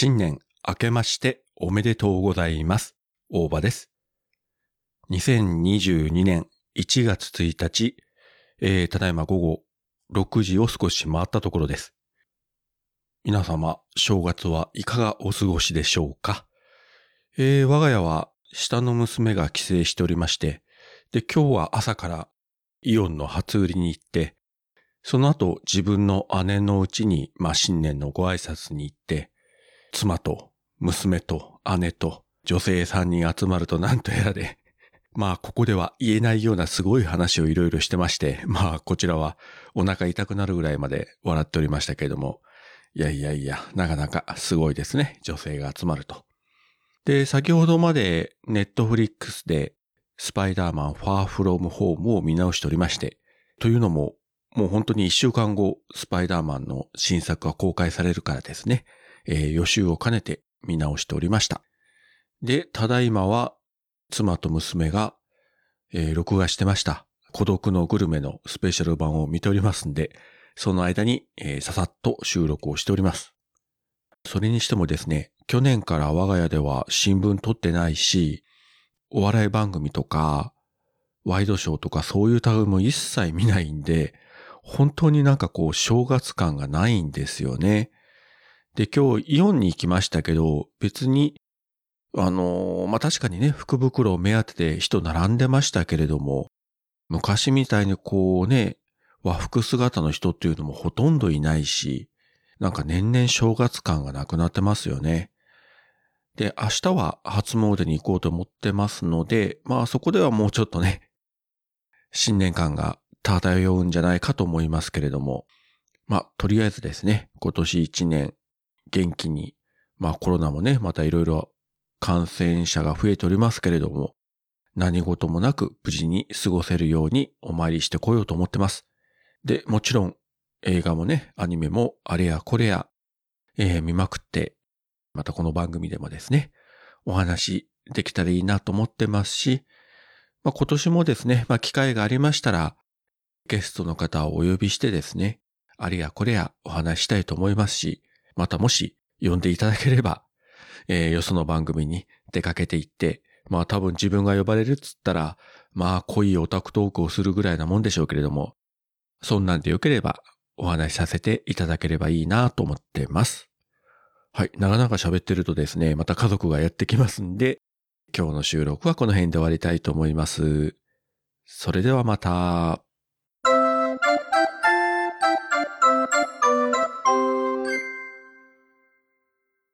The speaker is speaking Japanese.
新年明けましておめでとうございます。大場です。2022年1月1日、えー、ただいま午後6時を少し回ったところです。皆様、正月はいかがお過ごしでしょうか？えー、我が家は下の娘が帰省しておりまして、で、今日は朝からイオンの初売りに行って、その後自分の姉のうちに、まあ、新年のご挨拶に行って、妻と娘と姉と女性3人集まるとなんとやらで、まあここでは言えないようなすごい話をいろいろしてまして、まあこちらはお腹痛くなるぐらいまで笑っておりましたけれども、いやいやいや、なかなかすごいですね。女性が集まると。で、先ほどまでネットフリックスでスパイダーマンファーフロムホームを見直しておりまして、というのももう本当に一週間後、スパイダーマンの新作が公開されるからですね、え予習を兼ねて見直しておりました。で、ただいまは妻と娘が、え録画してました。孤独のグルメのスペシャル版を見ておりますんで、その間に、えささっと収録をしております。それにしてもですね、去年から我が家では新聞撮ってないし、お笑い番組とか、ワイドショーとかそういう類も一切見ないんで、本当になんかこう正月感がないんですよね。で、今日イオンに行きましたけど、別に、あのまあ、確かにね、福袋を目当てで人並んでましたけれども、昔みたいにこうね、和服姿の人っていうのもほとんどいないし、なんか年々正月感がなくなってますよね。で、明日は初詣に行こうと思ってますので、まあそこではもうちょっとね、新年感が漂うんじゃないかと思いますけれども、まあとりあえずですね、今年一年元気に、まあコロナもね、またいろいろ感染者が増えておりますけれども、何事もなく無事に過ごせるようにお参りしてこようと思ってます。で、もちろん映画もね、アニメもあれやこれや、えー見まくって、またこの番組でもですね、お話できたらいいなと思ってますし、まあ、今年もですね、まあ、機会がありましたら、ゲストの方をお呼びしてですね、あれやこれやお話ししたいと思いますし、またもし呼んでいただければ、えーよその番組に出かけていって、まあ多分自分が呼ばれるっつったら、まあ濃いオタクトークをするぐらいなもんでしょうけれども、そんなんでよければお話しさせていただければいいなと思ってます。はい。長々喋ってるとですね、また家族がやってきますんで、今日の収録はこの辺で終わりたいと思います。それではまた。